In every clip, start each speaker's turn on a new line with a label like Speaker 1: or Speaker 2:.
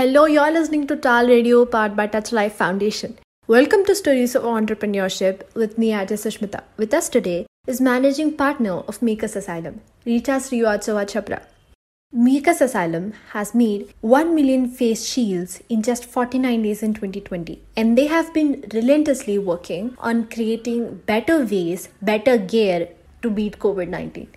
Speaker 1: Hello, you're listening to TAL Radio powered by Touch Life Foundation. Welcome to Stories of Entrepreneurship with me, Ajay Sushmita. With us today is managing partner of Makers Asylum, Richa Srivatsava Chopra. Makers Asylum has made 1 million face shields in just 49 days in 2020, and they have been relentlessly working on creating better ways, better gear to beat COVID 19.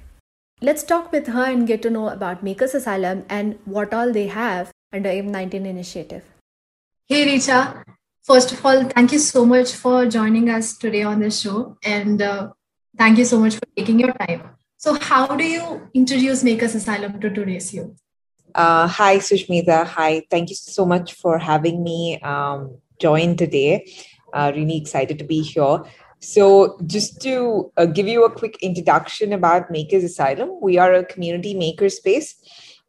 Speaker 1: Let's talk with her and get to know about Makers Asylum and what all they have under M19 initiative.
Speaker 2: Hey, Richa. First of all, thank you so much for joining us today on this show. And uh, thank you so much for taking your time. So, how do you introduce Makers Asylum to today's youth?
Speaker 3: Uh, hi, Sushmita. Hi. Thank you so much for having me um, join today. Uh, really excited to be here. So, just to uh, give you a quick introduction about Makers Asylum, we are a community makerspace.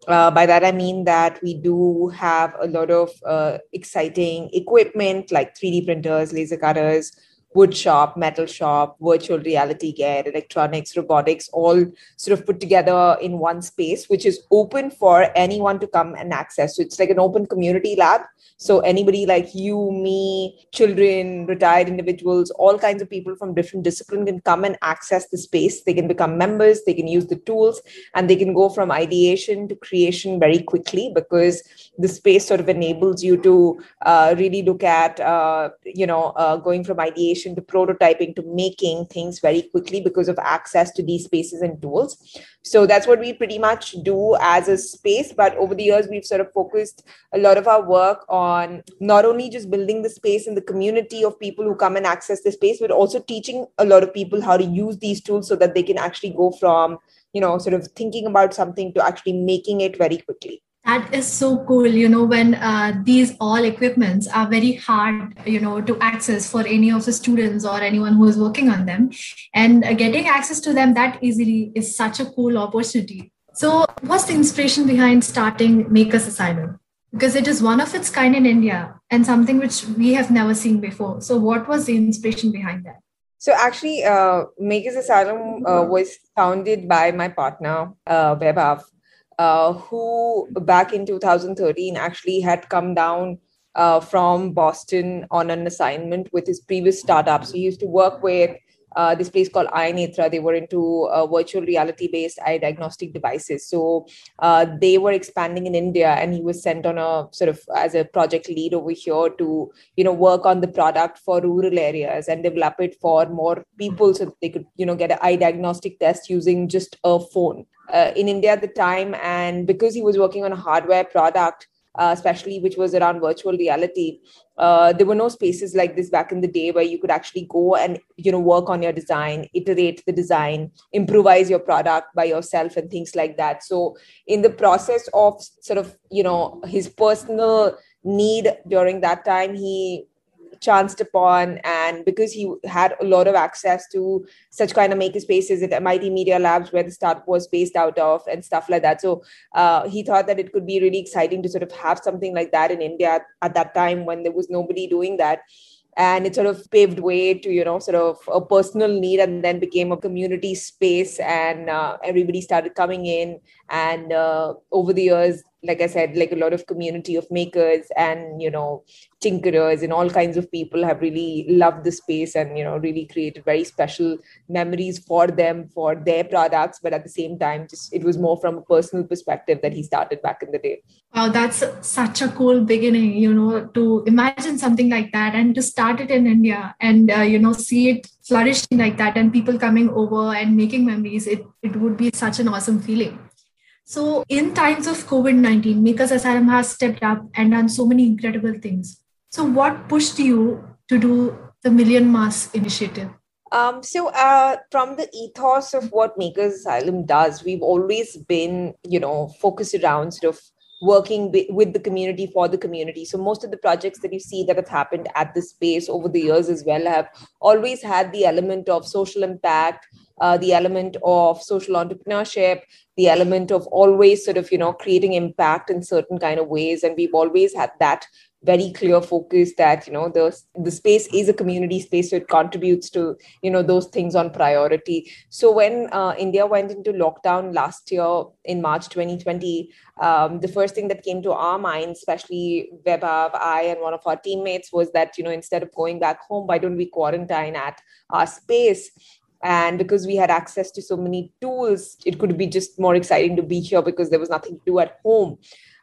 Speaker 3: Uh, by that, I mean that we do have a lot of uh, exciting equipment like 3D printers, laser cutters, wood shop, metal shop, virtual reality gear, electronics, robotics, all sort of put together in one space, which is open for anyone to come and access. So it's like an open community lab. So anybody like you, me, children, retired individuals, all kinds of people from different disciplines can come and access the space. They can become members, they can use the tools, and they can go from ideation to creation very quickly because the space sort of enables you to uh, really look at, uh, you know, uh, going from ideation to prototyping to making things very quickly because of access to these spaces and tools. So that's what we pretty much do as a space. But over the years, we've sort of focused a lot of our work on not only just building the space and the community of people who come and access the space, but also teaching a lot of people how to use these tools so that they can actually go from, you know, sort of thinking about something to actually making it very quickly
Speaker 2: that is so cool you know when uh, these all equipments are very hard you know to access for any of the students or anyone who is working on them. And uh, getting access to them that easily is such a cool opportunity. So what's the inspiration behind starting makers asylum? Because it is one of its kind in india and something which we have never seen before. So what was the inspiration behind that?
Speaker 3: So actually, uh, Makers Asylum uh, was founded by my partner, uh, Vaibhav, uh, who back in 2013 actually had come down uh, from Boston on an assignment with his previous startup. So he used to work with uh, this place called Eyenetra. They were into uh, virtual reality based eye diagnostic devices. So uh, they were expanding in India, and he was sent on a sort of as a project lead over here to you know work on the product for rural areas and develop it for more people so they could you know get an eye diagnostic test using just a phone uh, in India at the time. And because he was working on a hardware product, uh, especially which was around virtual reality, uh, there were no spaces like this back in the day where you could actually go and you know work on your design, iterate the design, improvise your product by yourself, and things like that. So in the process of sort of you know his personal need during that time, he chanced upon and because he had a lot of access to such kind of maker spaces at MIT Media Labs where the startup was based out of and stuff like that. So uh, he thought that it could be really exciting to sort of have something like that in India at that time when there was nobody doing that and it sort of paved way to you know sort of a personal need and then became a community space and uh, everybody started coming in and uh, over the years like I said, like a lot of community of makers and you know tinkerers and all kinds of people have really loved the space and you know really created very special memories for them for their products. But at the same time, just it was more from a personal perspective that he started back in the day.
Speaker 2: Wow, that's such a cool beginning. You know, to imagine something like that and to start it in India and uh, you know see it flourishing like that and people coming over and making memories. It it would be such an awesome feeling. So, in times of COVID 19, Makers Asylum has stepped up and done so many incredible things. So, what pushed you to do the Million Mask initiative?
Speaker 3: Um, so, uh, from the ethos of what Makers Asylum does, we've always been, you know, focused around sort of working with the community for the community. So most of the projects that you see that have happened at this space over the years as well have always had the element of social impact, uh, the element of social entrepreneurship the element of always sort of you know creating impact in certain kind of ways and we've always had that very clear focus that you know the the space is a community space so it contributes to you know those things on priority. So when uh, india went into lockdown last year in march 2020 um, the first thing that came to our minds especially Vaibhav, i and one of our teammates was that you know instead of going back home why don't we quarantine at our space? And because we had access to so many tools it could be just more exciting to be here because there was nothing to do at home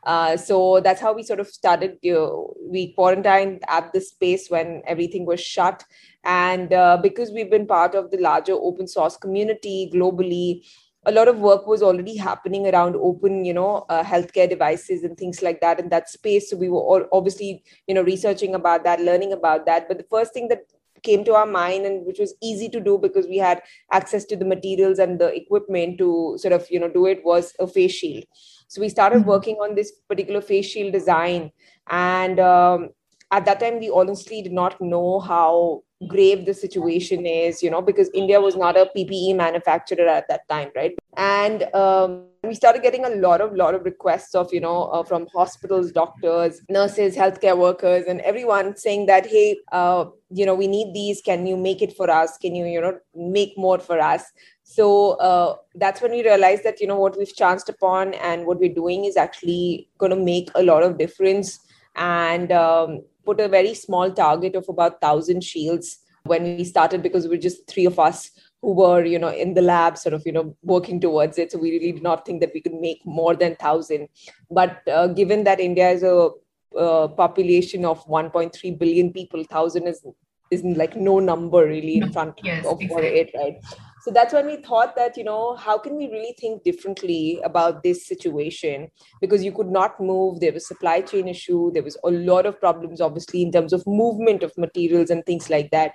Speaker 3: uh, so that's how we sort of started. You know, we quarantined at the space when everything was shut. And uh, because we've been part of the larger open source community globally, a lot of work was already happening around open, you know, uh, healthcare devices and things like that in that space. So we were all obviously, you know, researching about that, learning about that. But the first thing that came to our mind and which was easy to do because we had access to the materials and the equipment to sort of you know do it was a face shield so we started mm-hmm. working on this particular face shield design and um, at that time we honestly did not know how grave the situation is you know because india was not a ppe manufacturer at that time right? And um, we started getting a lot of lot of requests of you know uh, from hospitals doctors nurses healthcare workers and everyone saying that hey uh, you know we need these. Can you make it for us? Can you you know make more for us? So uh, that's when we realized that you know what we've chanced upon and what we're doing is actually going to make a lot of difference. And um, put a very small target of about 1000 shields when we started because we were just three of us who were you know in the lab sort of you know working towards it. So we really did not think that we could make more than 1000 but uh, given that india is a uh, population of 1.3 billion people 1000 is is like no number really in front
Speaker 2: yes,
Speaker 3: of
Speaker 2: exactly.
Speaker 3: it right so that's when we thought that you know how can we really think differently about this situation? Because you could not move. There was supply chain issue. There was a lot of problems obviously in terms of movement of materials and things like that.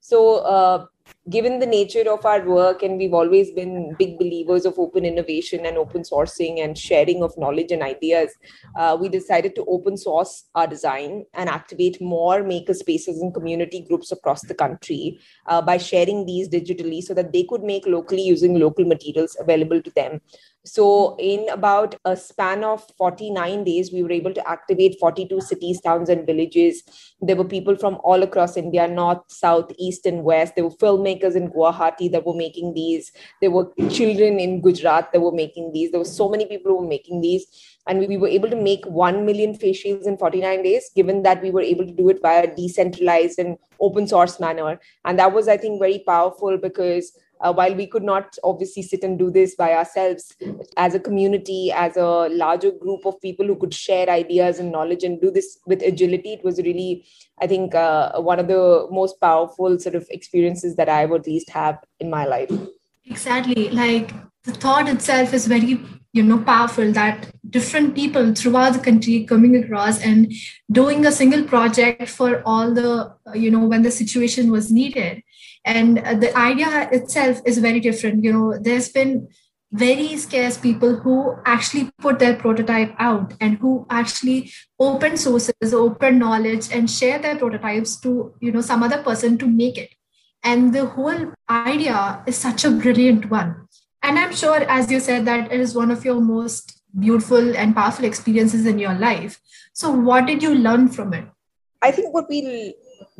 Speaker 3: So uh, given the nature of our work and we've always been big believers of open innovation and open sourcing and sharing of knowledge and ideas uh, we decided to open source our design and activate more maker spaces and community groups across the country uh, by sharing these digitally so that they could make locally using local materials available to them so, in about a span of 49 days, we were able to activate 42 cities, towns, and villages. There were people from all across India, north, south, east, and west. There were filmmakers in Guwahati that were making these. There were children in Gujarat that were making these. There were so many people who were making these. And we, we were able to make 1 million face shields in 49 days, given that we were able to do it via a decentralized and open source manner. And that was, I think, very powerful because uh, while we could not obviously sit and do this by ourselves as a community as a larger group of people who could share ideas and knowledge and do this with agility it was really i think uh, one of the most powerful sort of experiences that i would at least have in my life.
Speaker 2: Exactly. Like the thought itself is very you know powerful that different people throughout the country coming across and doing a single project for all the you know when the situation was needed. And uh, the idea itself is very different. You know there's been very scarce people who actually put their prototype out and who actually open sources open knowledge and share their prototypes to you know some other person to make it. And the whole idea is such a brilliant one and i'm sure as you said that it is one of your most beautiful and powerful experiences in your life so what did you learn from it
Speaker 3: i think what we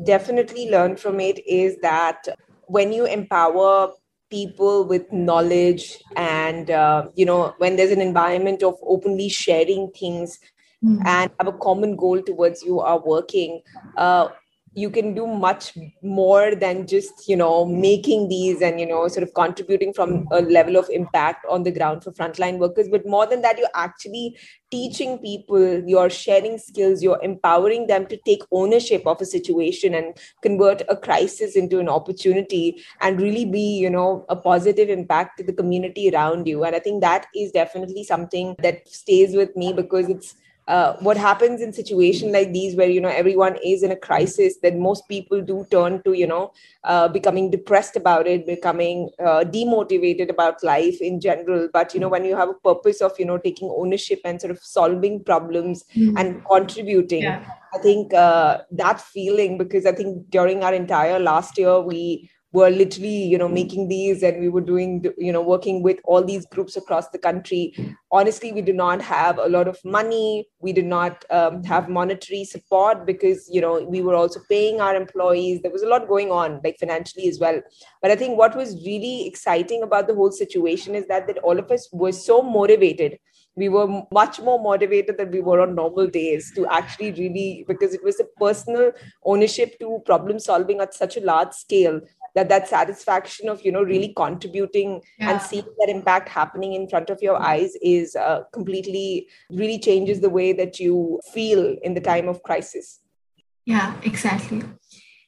Speaker 3: definitely learned from it is that when you empower people with knowledge and uh, you know when there's an environment of openly sharing things mm. and have a common goal towards you are working uh, you can do much more than just you know making these and you know sort of contributing from a level of impact on the ground for frontline workers. But more than that you're actually teaching people you're sharing skills you're empowering them to take ownership of a situation and convert a crisis into an opportunity and really be you know a positive impact to the community around you. And i think that is definitely something that stays with me because it's uh, what happens in situation like these where you know everyone is in a crisis then most people do turn to you know uh, becoming depressed about it becoming uh, demotivated about life in general but you know when you have a purpose of you know taking ownership and sort of solving problems mm-hmm. and contributing yeah. i think uh, that feeling because i think during our entire last year we were literally you know making these and we were doing you know working with all these groups across the country. Honestly we did not have a lot of money. We did not um, have monetary support because you know we were also paying our employees. There was a lot going on like financially as well. But i think what was really exciting about the whole situation is that that all of us were so motivated. We were much more motivated than we were on normal days to actually really because it was a personal ownership to problem solving at such a large scale that that satisfaction of you know really contributing yeah. and seeing that impact happening in front of your eyes is uh, completely really changes the way that you feel in the time of crisis.
Speaker 2: Yeah exactly.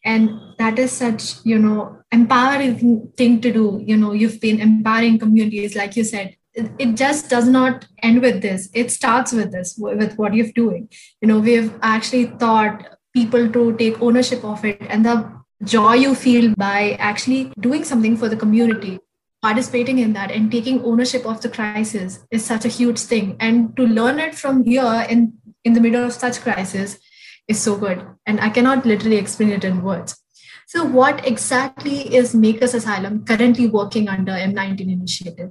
Speaker 2: And that is such you know empowering thing to do. You know you've been empowering communities like you said. It just does not end with this. It starts with this with what you're doing. You know we've actually taught people to take ownership of it and the joy you feel by actually doing something for the community participating in that and taking ownership of the crisis is such a huge thing. And to learn it from here in in the middle of such crisis is so good. And i cannot literally explain it in words. So what exactly is makers asylum currently working under m19 initiative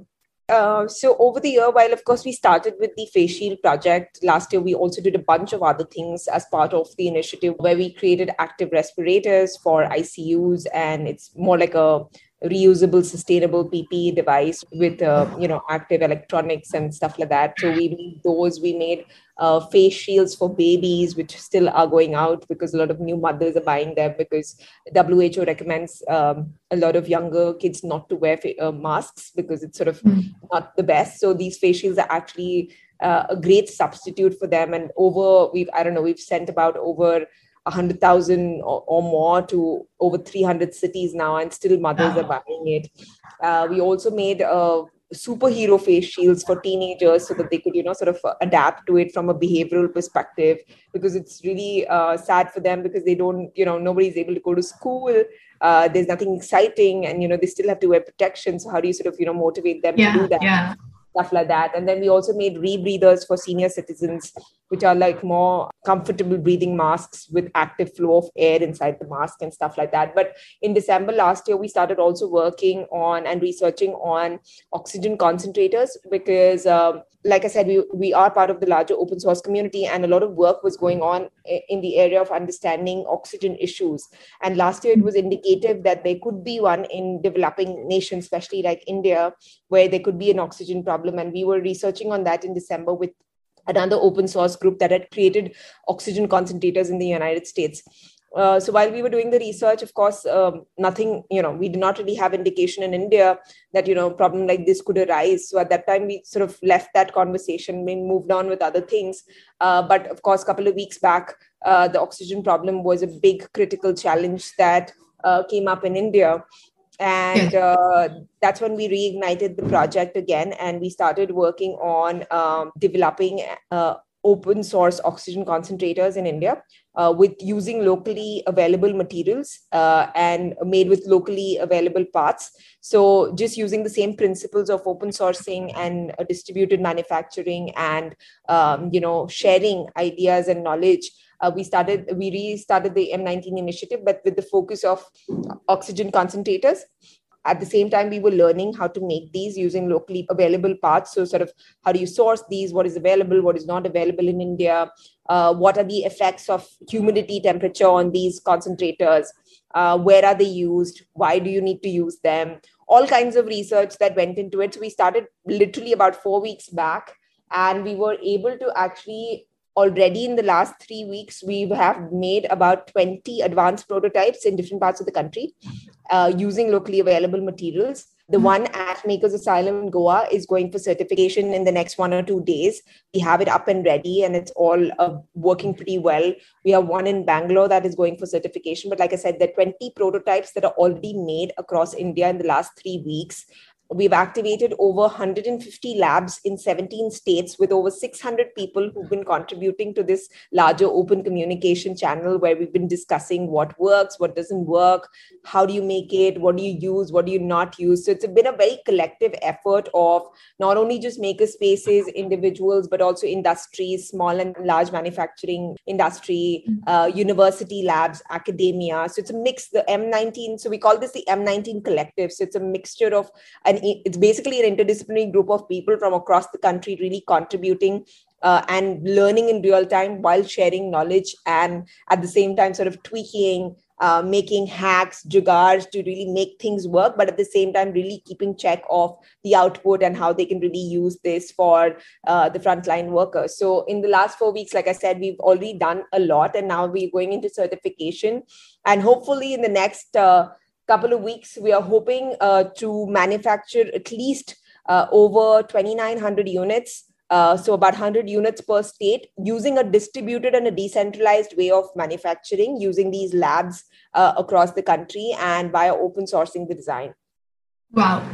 Speaker 3: uh, so over the year, while of course we started with the face shield project last year, we also did a bunch of other things as part of the initiative where we created active respirators for ICUs, and it's more like a reusable, sustainable PPE device with uh, you know active electronics and stuff like that. So we made those. We made uh, face shields for babies, which still are going out because a lot of new mothers are buying them because WHO recommends um, a lot of younger kids not to wear fa- uh, masks because it's sort of mm. not the best. So these face shields are actually uh, a great substitute for them. And over we've I don't know we've sent about over 100,000 or, or, more to over 300 cities now, and still mothers wow. are buying it. Uh, we also made uh, superhero face shields for teenagers so that they could, you know, sort of adapt to it from a behavioral perspective because it's really uh, sad for them because they don't, you know, nobody's able to go to school. Uh, there's nothing exciting, and you know they still have to wear protection. So how do you sort of, you know, motivate them
Speaker 2: yeah,
Speaker 3: to do that?
Speaker 2: Yeah
Speaker 3: stuff like that. And then we also made rebreathers for senior citizens, which are like more comfortable breathing masks with active flow of air inside the mask and stuff like that. But in December last year, we started also working on and researching on oxygen concentrators because, um, like I said, we, we are part of the larger open source community, and a lot of work was going on in the area of understanding oxygen issues. And last year, it was indicative that there could be one in developing nations, especially like India, where there could be an oxygen problem. And we were researching on that in December with another open source group that had created oxygen concentrators in the United States. Uh, so while we were doing the research, of course, um, nothing, you know, we did not really have indication in India that, you know, problem like this could arise. So at that time, we sort of left that conversation and moved on with other things. Uh, but of course, a couple of weeks back, uh, the oxygen problem was a big critical challenge that uh, came up in India and uh, that's when we reignited the project again and we started working on um, developing uh, open source oxygen concentrators in india uh, with using locally available materials uh, and made with locally available parts. So just using the same principles of open sourcing and distributed manufacturing and um, you know sharing ideas and knowledge uh, we started we restarted the m19 initiative but with the focus of oxygen concentrators at the same time we were learning how to make these using locally available parts so sort of how do you source these? What is available? What is not available in india? Uh, what are the effects of humidity temperature on these concentrators? Uh, where are they used? Why do you need to use them? All kinds of research that went into it. So we started literally about four weeks back and we were able to actually already in the last three weeks we have made about 20 advanced prototypes in different parts of the country uh, using locally available materials. The mm-hmm. one at makers asylum in goa is going for certification in the next one or two days. We have it up and ready and it's all uh, working pretty well. We have one in bangalore that is going for certification but like i said there are 20 prototypes that are already made across india in the last three weeks We've activated over 150 labs in 17 states with over 600 people who've been contributing to this larger open communication channel where we've been discussing what works, what doesn't work, how do you make it, what do you use, what do you not use. So it's been a very collective effort of not only just maker spaces, individuals, but also industries, small and large manufacturing industry, mm-hmm. uh, university labs, academia. So it's a mix. The M19, so we call this the M19 Collective. So it's a mixture of an it's basically an interdisciplinary group of people from across the country really contributing uh, and learning in real time while sharing knowledge and at the same time sort of tweaking uh, making hacks jugaads to really make things work but at the same time really keeping check of the output and how they can really use this for uh, the frontline workers. So in the last four weeks like i said we've already done a lot and now we're going into certification. And hopefully in the next uh, couple of weeks, we are hoping uh, to manufacture at least uh, over 2,900 units. Uh, so about 100 units per state using a distributed and a decentralized way of manufacturing using these labs across the country and via open sourcing the design
Speaker 2: wow.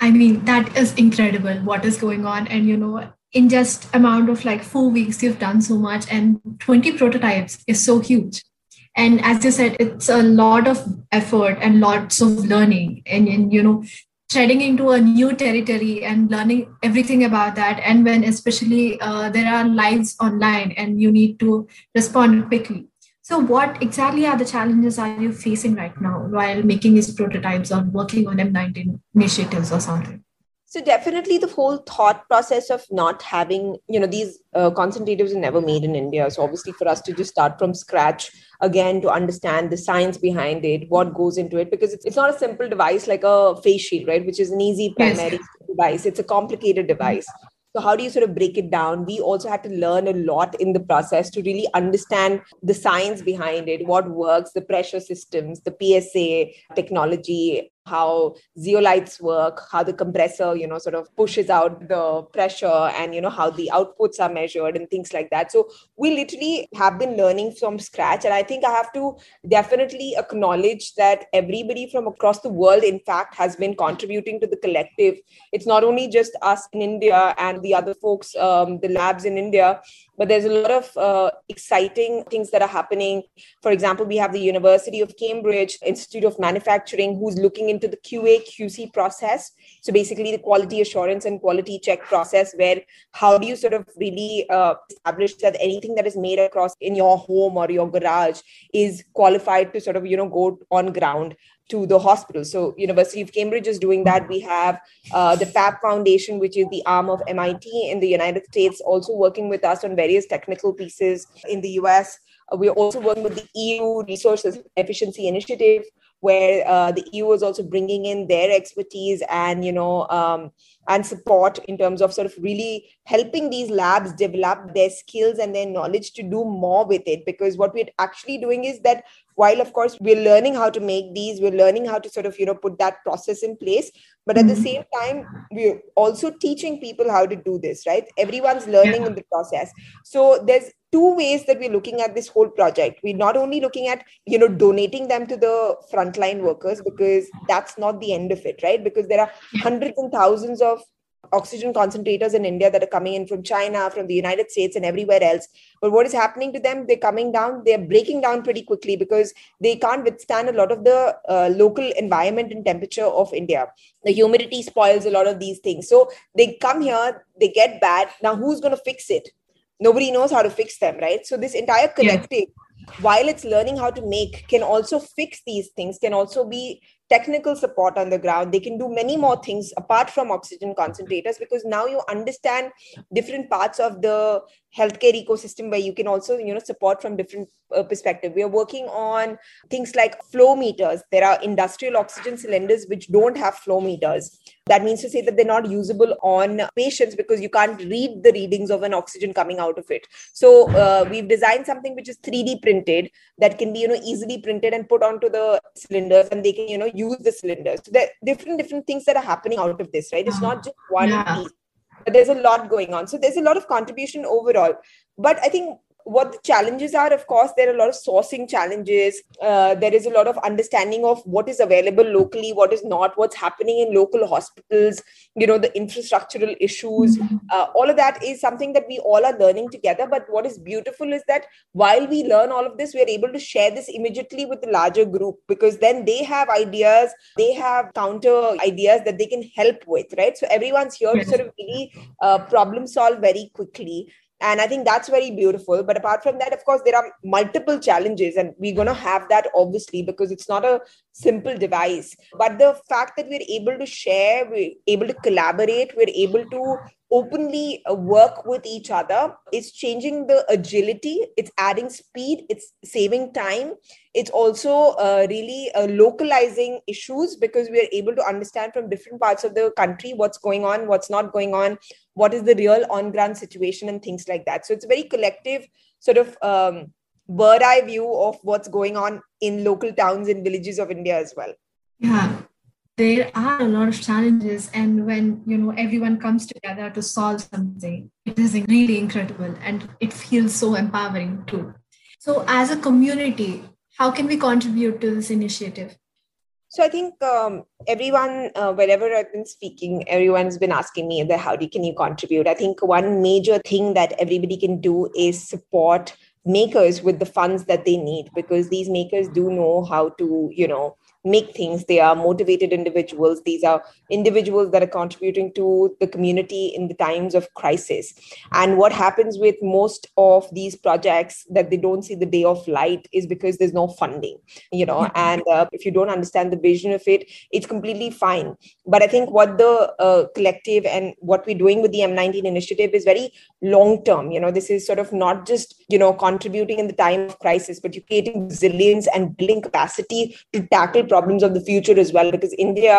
Speaker 2: I mean that is incredible what is going on. And you know in just amount of like four weeks you've done so much and 20 prototypes is so huge and as you said it's a lot of effort and lots of learning and, and you know treading into a new territory and learning everything about that. And when especially uh, there are lives online and you need to respond quickly. So what exactly are the challenges are you facing right now while making these prototypes or working on m19 initiatives or something
Speaker 3: so definitely the whole thought process of not having you know these uh, concentrators are never made in india. So obviously for us to just start from scratch again to understand the science behind it what goes into it because it's, it's not a simple device like a face shield right which is an easy primary yes. device. It's a complicated device. So how do you sort of break it down? We also had to learn a lot in the process to really understand the science behind it what works the pressure systems the psa technology how zeolites work how the compressor you know sort of pushes out the pressure and you know how the outputs are measured and things like that. So we literally have been learning from scratch. And i think i have to definitely acknowledge that everybody from across the world in fact has been contributing to the collective. It's not only just us in india and the other folks um, the labs in india but there's a lot of uh, exciting things that are happening. For example we have the university of cambridge institute of manufacturing who's looking into the qa qc process. So basically the quality assurance and quality check process where how do you sort of really uh, establish that anything that is made across in your home or your garage is qualified to sort of you know go on ground to the hospital. So University of Cambridge is doing that. We have uh, the FAB Foundation, which is the arm of MIT in the United States, also working with us on various technical pieces in the US. Uh, we're also working with the EU Resources Efficiency Initiative, where uh, the EU is also bringing in their expertise and you know um, and support in terms of sort of really helping these labs develop their skills and their knowledge to do more with it. Because what we're actually doing is that while of course we're learning how to make these we're learning how to sort of you know put that process in place but at the mm-hmm. same time we're also teaching people how to do this right everyone's learning yeah. in the process so there's two ways that we're looking at this whole project we're not only looking at you know donating them to the frontline workers because that's not the end of it right because there are hundreds and thousands of oxygen concentrators in India that are coming in from China, from the United States, and everywhere else. But what is happening to them? They're coming down, they're breaking down pretty quickly because they can't withstand a lot of the uh, local environment and temperature of India. The humidity spoils a lot of these things. So they come here, they get bad. Now, who's going to fix it? Nobody knows how to fix them, right? So, this entire collective. Yeah while it's learning how to make can also fix these things can also be technical support on the ground. They can do many more things apart from oxygen concentrators because now you understand different parts of the healthcare ecosystem where you can also you know support from different uh, perspective. We are working on things like flow meters. There are industrial oxygen cylinders which don't have flow meters. That means to say that they're not usable on patients because you can't read the readings of an oxygen coming out of it. So uh, we've designed something which is 3d printed that can be you know easily printed and put onto the cylinders and they can you know use the cylinders. So there are different different things that are happening out of this right? It's not just one yeah. piece but there's a lot going on. So there's a lot of contribution overall. But i think what the challenges are of course there are a lot of sourcing challenges. Uh, there is a lot of understanding of what is available locally what is not what's happening in local hospitals you know the infrastructural issues. Mm-hmm. uh, all of that is something that we all are learning together. But what is beautiful is that while we learn all of this we are able to share this immediately with the larger group because then they have ideas they have counter ideas that they can help with right? So everyone's here to sort of really uh, problem solve very quickly and i think that's very beautiful. But apart from that of course there are multiple challenges and we're going to have that obviously because it's not a simple device. But the fact that we're able to share we're able to collaborate we're able to openly uh, work with each other. It's changing the agility. It's adding speed. It's saving time. It's also uh, really uh, localizing issues because we are able to understand from different parts of the country what's going on what's not going on what is the real on ground situation and things like that. So it's a very collective sort of um, bird eye view of what's going on in local towns and villages of india as well.
Speaker 2: Yeah there are a lot of challenges and when you know everyone comes together to solve something it is really incredible and it feels so empowering too so as a community how can we contribute to this initiative
Speaker 3: so I think um, everyone, uh, wherever I've been speaking, everyone's been asking me that how do, can you contribute? I think one major thing that everybody can do is support makers with the funds that they need because these makers do know how to, you know, make things. They are motivated individuals. These are individuals that are contributing to the community in the times of crisis. And what happens with most of these projects that they don't see the day of light is because there's no funding, you know. And uh, if you don't understand the vision of it, it's completely fine. But I think what the uh, collective and what we're doing with the M19 initiative is very long term. You know, this is sort of not just you know contributing in the time of crisis, but you're creating resilience and building capacity to tackle problems of the future as well because india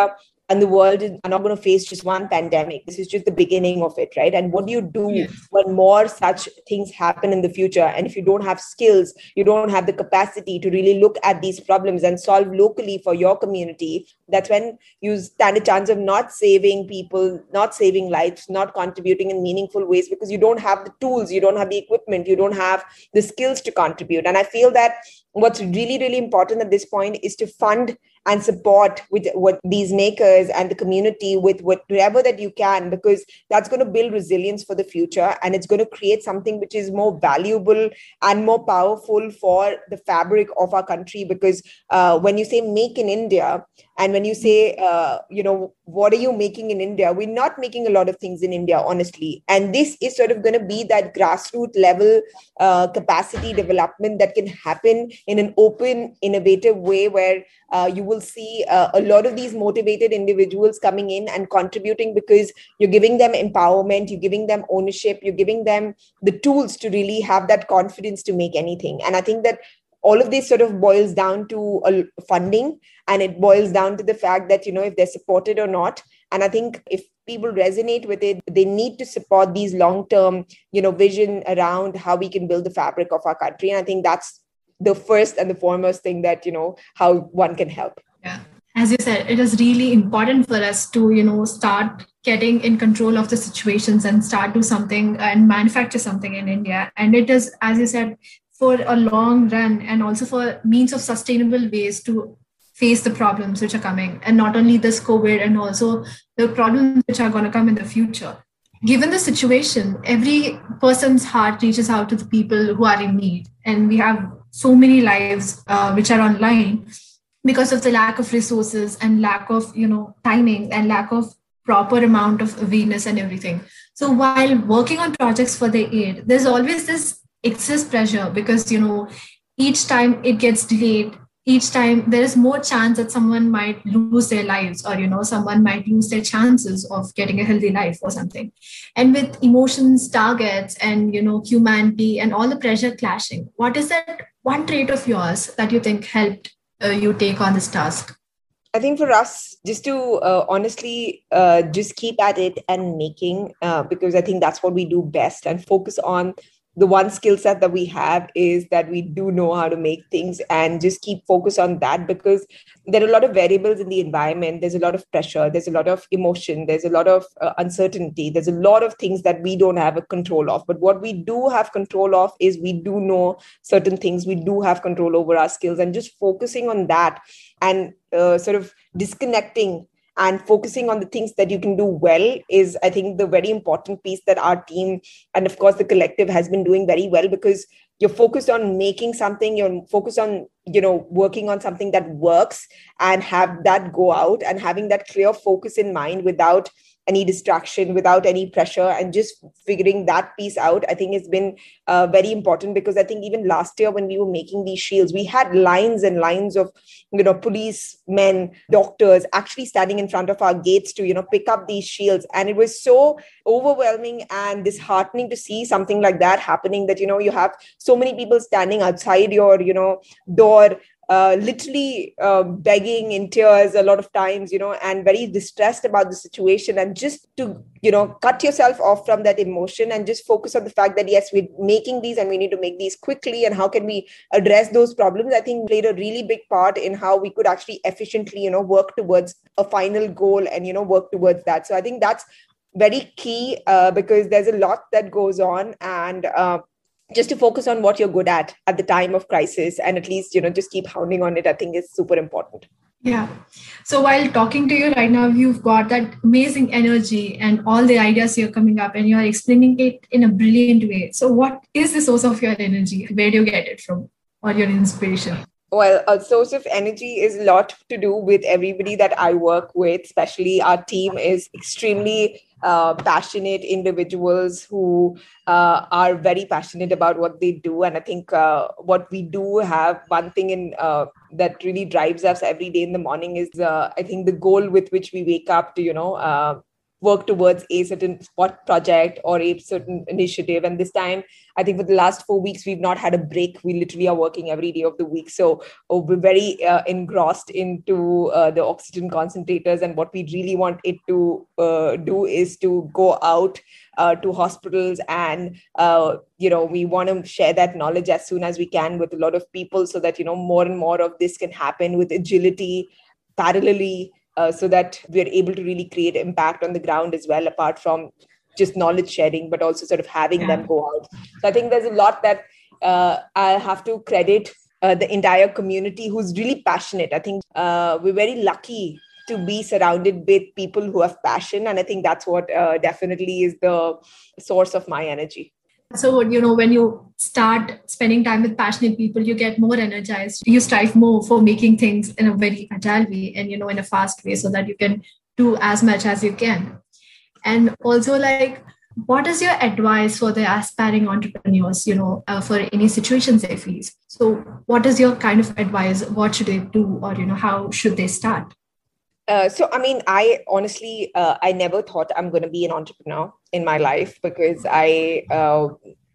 Speaker 3: and the world are not going to face just one pandemic. This is just the beginning of it, right? And what do you do yes. when more such things happen in the future? And if you don't have skills, you don't have the capacity to really look at these problems and solve locally for your community, that's when you stand a chance of not saving people, not saving lives, not contributing in meaningful ways because you don't have the tools, you don't have the equipment, you don't have the skills to contribute. And I feel that what's really, really important at this point is to fund and support with what these makers and the community with whatever that you can because that's going to build resilience for the future and it's going to create something which is more valuable and more powerful for the fabric of our country because uh, when you say make in india and when you say uh, you know what are you making in india? We're not making a lot of things in india honestly. And this is sort of going to be that grassroots level uh, capacity development that can happen in an open innovative way where uh, you will see uh, a lot of these motivated individuals coming in and contributing because you're giving them empowerment you're giving them ownership you're giving them the tools to really have that confidence to make anything. And i think that all of this sort of boils down to uh, funding and it boils down to the fact that you know if they're supported or not. And i think if people resonate with it they need to support these long term you know vision around how we can build the fabric of our country. And i think that's the first and the foremost thing that you know how one can help.
Speaker 2: Yeah. As you said it is really important for us to you know start getting in control of the situations and start do something and manufacture something in india. And it is as you said for a long run and also for means of sustainable ways to face the problems which are coming. And not only this covid and also the problems which are going to come in the future. Given the situation every person's heart reaches out to the people who are in need. And we have so many lives uh, which are online because of the lack of resources and lack of you know timing and lack of proper amount of awareness and everything. So while working on projects for the aid there's always this excess pressure because you know each time it gets delayed each time there is more chance that someone might lose their lives or you know someone might lose their chances of getting a healthy life or something. And with emotions targets and you know humanity and all the pressure clashing what is that one trait of yours that you think helped uh, you take on this task?
Speaker 3: I think for us, just to uh, honestly uh, just keep at it and making, uh, because I think that's what we do best and focus on the one skill set that we have is that we do know how to make things and just keep focus on that because there are a lot of variables in the environment. There's a lot of pressure. There's a lot of emotion. There's a lot of uh, uncertainty. There's a lot of things that we don't have a control of. But what we do have control of is we do know certain things. We do have control over our skills and just focusing on that and uh, sort of disconnecting and focusing on the things that you can do well is i think the very important piece that our team and of course the collective has been doing very well because you're focused on making something you're focused on you know working on something that works and have that go out and having that clear focus in mind without any distraction without any pressure and just figuring that piece out i think has been uh, very important because i think even last year when we were making these shields we had lines and lines of you know policemen doctors actually standing in front of our gates to you know pick up these shields. And it was so overwhelming and disheartening to see something like that happening that you know you have so many people standing outside your you know door uh, literally uh, begging in tears a lot of times, you know, and very distressed about the situation. And just to, you know, cut yourself off from that emotion and just focus on the fact that, yes, we're making these and we need to make these quickly. And how can we address those problems? I think played a really big part in how we could actually efficiently, you know, work towards a final goal and, you know, work towards that. So I think that's very key uh, because there's a lot that goes on. And, uh, just to focus on what you're good at at the time of crisis and at least you know just keep hounding on it i think is super important.
Speaker 2: Yeah. So while talking to you right now you've got that amazing energy and all the ideas you're coming up and you're explaining it in a brilliant way. So what is the source of your energy? Where do you get it from or your inspiration?
Speaker 3: Well a source of energy is a lot to do with everybody that i work with especially our team is extremely uh, passionate individuals who uh, are very passionate about what they do. And i think uh, what we do have one thing in uh, that really drives us every day in the morning is uh, i think the goal with which we wake up to you know uh, work towards a certain spot project or a certain initiative. And this time, I think for the last four weeks, we've not had a break. We literally are working every day of the week. So oh, we're very uh, engrossed into uh, the oxygen concentrators. And what we really want it to uh, do is to go out uh, to hospitals and uh, you know we want to share that knowledge as soon as we can with a lot of people so that you know more and more of this can happen with agility parallelly uh, so that we're able to really create impact on the ground as well, apart from just knowledge sharing, but also sort of having yeah. them go out. So I think there's a lot that uh, I have to credit uh, the entire community who's really passionate. I think uh, we're very lucky to be surrounded with people who have passion. And I think that's what uh, definitely is the source of my energy
Speaker 2: so you know when you start spending time with passionate people you get more energized. You strive more for making things in a very agile way and you know in a fast way so that you can do as much as you can. And also like what is your advice for the aspiring entrepreneurs you know uh, for any situations they face? So what is your kind of advice? What should they do? Or you know how should they start
Speaker 3: uh, so i mean i honestly uh, i never thought i'm going to be an entrepreneur in my life because i uh,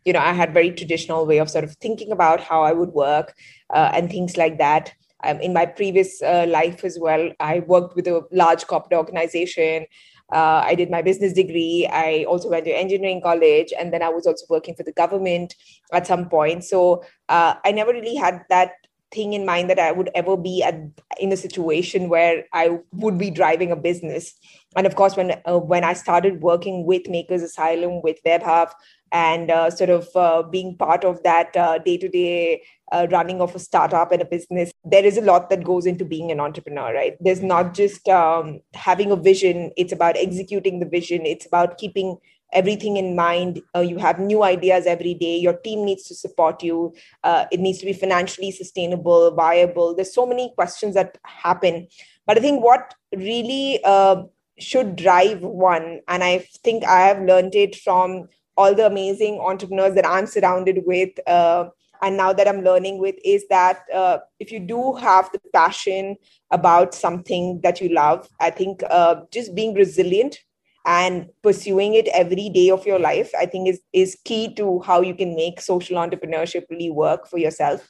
Speaker 3: you know i had very traditional way of sort of thinking about how i would work uh, and things like that. Um, in my previous uh, life as well i worked with a large corporate organization. I did my business degree. I also went to engineering college and then i was also working for the government at some point. So i never really had that thing in mind that I would ever be at, in a situation where I would be driving a business. And of course, when uh, when I started working with Makers Asylum, with Vaibhav, and uh, sort of uh, being part of that day to day running of a startup and a business, there is a lot that goes into being an entrepreneur, right? There's not just um, having a vision; it's about executing the vision. It's about keeping everything in mind. Uh, you have new ideas every day. Your team needs to support you. Uh, it needs to be financially sustainable, viable. There's so many questions that happen. But I think what really uh, should drive one, and I think I have learned it from all the amazing entrepreneurs that I'm surrounded with. Uh, and now that I'm learning with, is that uh, if you do have the passion about something that you love, I think uh, just being resilient and pursuing it every day of your life i think is is key to how you can make social entrepreneurship really work for yourself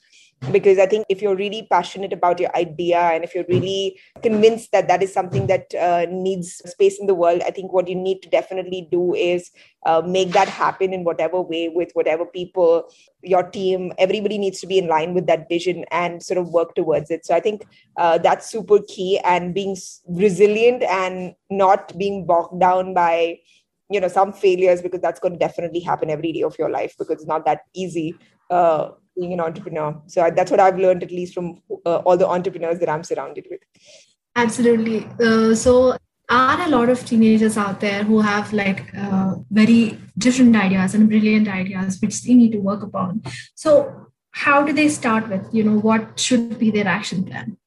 Speaker 3: because i think if you're really passionate about your idea and if you're really convinced that that is something that uh, needs space in the world i think what you need to definitely do is uh, make that happen in whatever way with whatever people your team everybody needs to be in line with that vision and sort of work towards it. So i think uh, that's super key and being resilient and not being bogged down by you know some failures because that's going to definitely happen every day of your life because it's not that easy uh, being an entrepreneur. So I, that's what I've learned, at least from uh, all the entrepreneurs that I'm surrounded with.
Speaker 2: Absolutely. Uh, so are a lot of teenagers out there who have like uh, very different ideas and brilliant ideas which they need to work upon. So how do they start with? You know, what should be their action plan?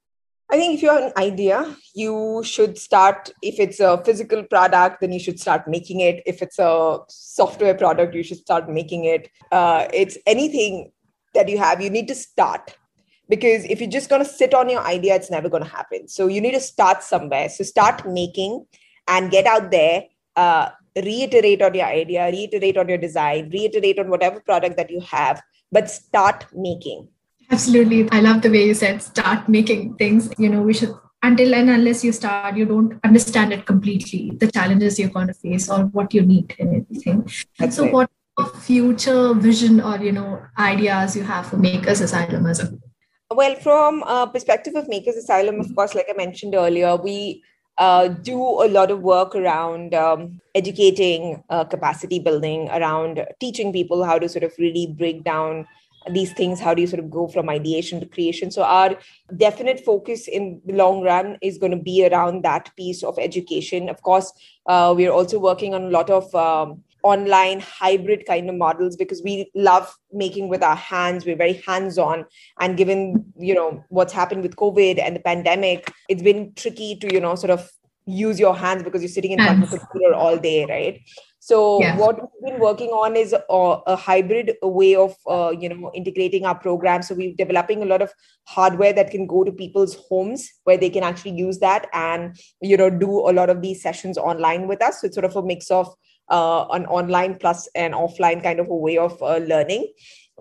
Speaker 3: I think if you have an idea, you should start. If it's a physical product, then you should start making it. If it's a software product, you should start making it. Uh, it's anything that you have, you need to start. Because if you're just going to sit on your idea, it's never going to happen. So you need to start somewhere. So start making and get out there. Uh, reiterate on your idea, reiterate on your design, reiterate on whatever product that you have, but start making
Speaker 2: Absolutely. I love the way you said start making things. You know, we should, until and unless you start, you don't understand it completely, the challenges you're going to face or what you need and everything. That's so, right. what future vision or, you know, ideas you have for Makers Asylum as a
Speaker 3: well, from a perspective of Makers Asylum, of course, like I mentioned earlier, we uh, do a lot of work around um, educating, uh, capacity building, around teaching people how to sort of really break down these things how do you sort of go from ideation to creation. So our definite focus in the long run is going to be around that piece of education. Of course uh, we're also working on a lot of um, online hybrid kind of models because we love making with our hands. We're very hands on and given you know what's happened with covid and the pandemic it's been tricky to you know sort of use your hands because you're sitting in front of the computer all day right? So what we've been working on is a, a hybrid way of uh, you know integrating our program. So we're developing a lot of hardware that can go to people's homes where they can actually use that and you know do a lot of these sessions online with us. So it's sort of a mix of uh, an online plus an offline kind of a way of uh, learning.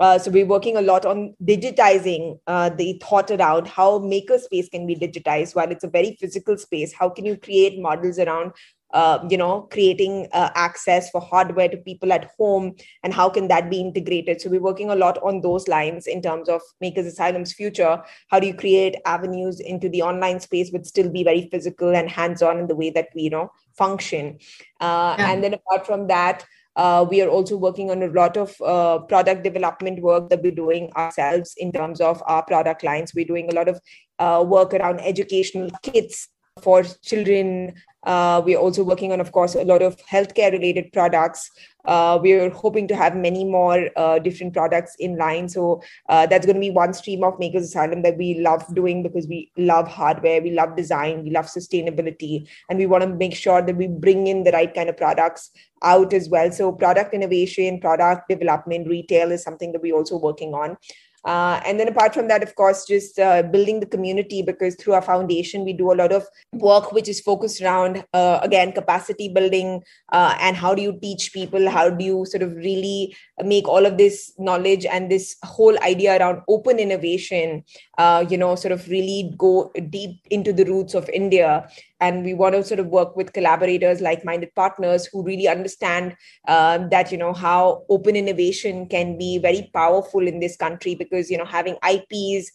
Speaker 3: Uh, so we're working a lot on digitizing uh, the thought around how makerspace can be digitized while it's a very physical space how can you create models around uh, you know creating uh, access for hardware to people at home and how can that be integrated so we're working a lot on those lines in terms of makers asylum's future how do you create avenues into the online space but still be very physical and hands-on in the way that we you know function uh, yeah. and then apart from that uh, we are also working on a lot of uh, product development work that we're doing ourselves in terms of our product lines. We're doing a lot of uh, work around educational kits for children. Uh, we're also working on, of course, a lot of healthcare related products. Uh, we're hoping to have many more uh, different products in line. So uh, that's going to be one stream of Makers Asylum that we love doing because we love hardware, we love design, we love sustainability, and we want to make sure that we bring in the right kind of products out as well. So product innovation, product development, retail is something that we're also working on. Uh, and then apart from that, of course, just uh, building the community because through our foundation, we do a lot of work which is focused around, uh, again, capacity building uh, and how do you teach people? How do you sort of really make all of this knowledge and this whole idea around open innovation, uh, you know, sort of really go deep into the roots of India and we want to sort of work with collaborators like-minded partners who really understand uh, that you know how open innovation can be very powerful in this country because you know having ips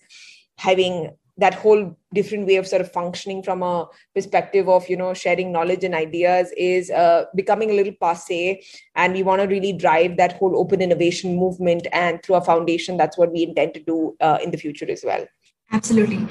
Speaker 3: having that whole different way of sort of functioning from a perspective of you know sharing knowledge and ideas is uh, becoming a little passe and we want to really drive that whole open innovation movement and through our foundation that's what we intend to do uh, in the future as well.
Speaker 2: Absolutely.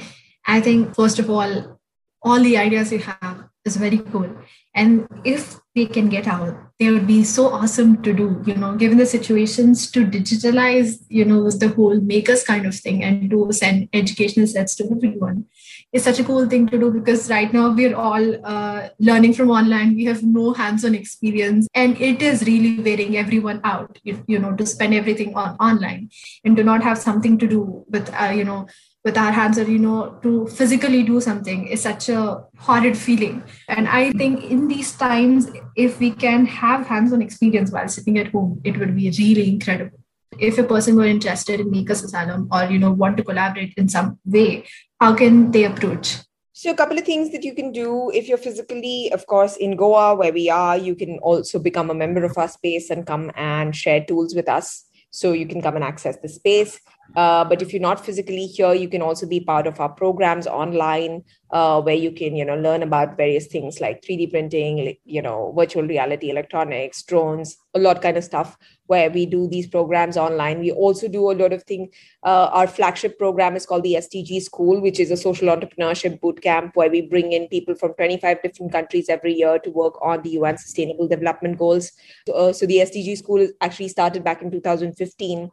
Speaker 2: I think first of all all the ideas you have is very cool. And if they can get out they would be so awesome to do you know given the situations to digitalize you know the whole makers kind of thing and to send educational sets to everyone is such a cool thing to do because right now we're all uh, learning from online. We have no hands-on experience and it is really wearing everyone out you, you know to spend everything on online and to not have something to do with uh, you know with our hands or you know to physically do something is such a horrid feeling and i think in these times if we can have hands-on experience while sitting at home it would be really incredible if a person were interested in Makers Asylum or you know want to collaborate in some way, how can they approach?
Speaker 3: So, a couple of things that you can do if you're physically, of course, in Goa, where we are, you can also become a member of our space and come and share tools with us. So, you can come and access the space. Uh, but if you're not physically here, you can also be part of our programs online, uh, where you can, you know, learn about various things like 3D printing, you know, virtual reality, electronics, drones, a lot kind of stuff. Where we do these programs online. We also do a lot of things. Uh, our flagship program is called the SDG School, which is a social entrepreneurship boot camp where we bring in people from 25 different countries every year to work on the UN Sustainable Development Goals. Uh, so the SDG School actually started back in 2015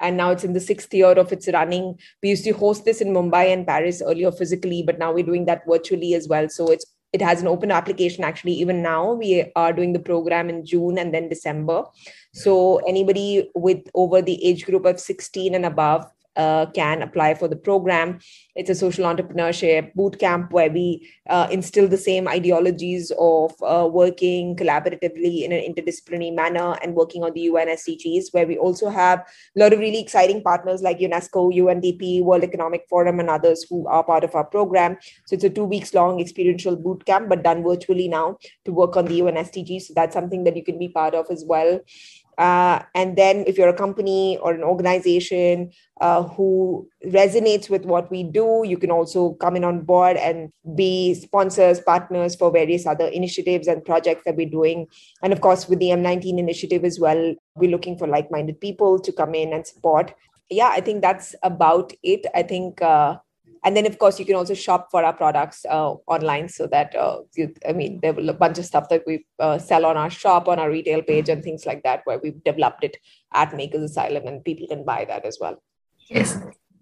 Speaker 3: and now it's in the sixth year of its running. We used to host this in Mumbai and Paris earlier physically, but now we're doing that virtually as well. So it's it has an open application actually even now we are doing the program in june and then december so anybody with over the age group of 16 and above uh, can apply for the program. It's a social entrepreneurship boot camp where we uh, instill the same ideologies of uh, working collaboratively in an interdisciplinary manner and working on the UN SDGs, where we also have a lot of really exciting partners like UNESCO, UNDP, World Economic Forum, and others who are part of our program. So it's a two weeks long experiential boot camp, but done virtually now to work on the UN SDGs. So that's something that you can be part of as well. Uh, and then if you're a company or an organization uh, who resonates with what we do, you can also come in on board and be sponsors, partners for various other initiatives and projects that we're doing. And of course, with the M19 initiative as well, we're looking for like minded people to come in and support. Yeah, I think that's about it. I think uh, and then of course you can also shop for our products uh, online so that uh, you, i mean there are a bunch of stuff that we uh, sell on our shop on our retail page and things like that where we've developed it at makers asylum and people can buy that as well.
Speaker 2: Yes.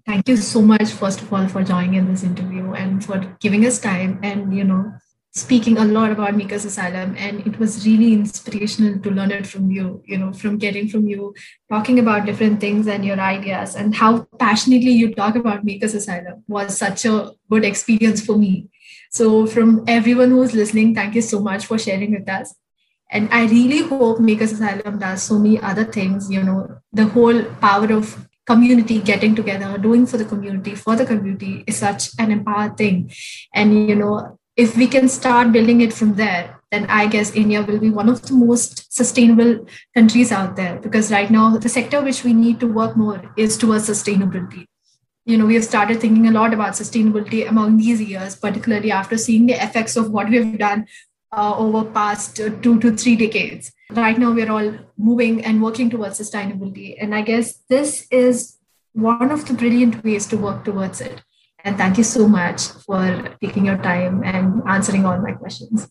Speaker 2: Thank you so much first of all for joining in this interview and for giving us time and you know speaking a lot about Makers Asylum, and it was really inspirational to learn it from you, you know, from getting from you, talking about different things and your ideas, and how passionately you talk about Makers Asylum was such a good experience for me. So, from everyone who's listening, thank you so much for sharing with us. And I really hope Makers Asylum does so many other things, you know, the whole power of community getting together doing for the community for the community is such an empowered thing and you know if we can start building it from there, then I guess India will be one of the most sustainable countries out there. Because right now, the sector which we need to work more is towards sustainability. You know, we have started thinking a lot about sustainability among these years, particularly after seeing the effects of what we have done uh, over past uh, two to three decades. Right now, we're all moving and working towards sustainability, and I guess this is one of the brilliant ways to work towards it. And thank you so much for taking your time and answering all my questions.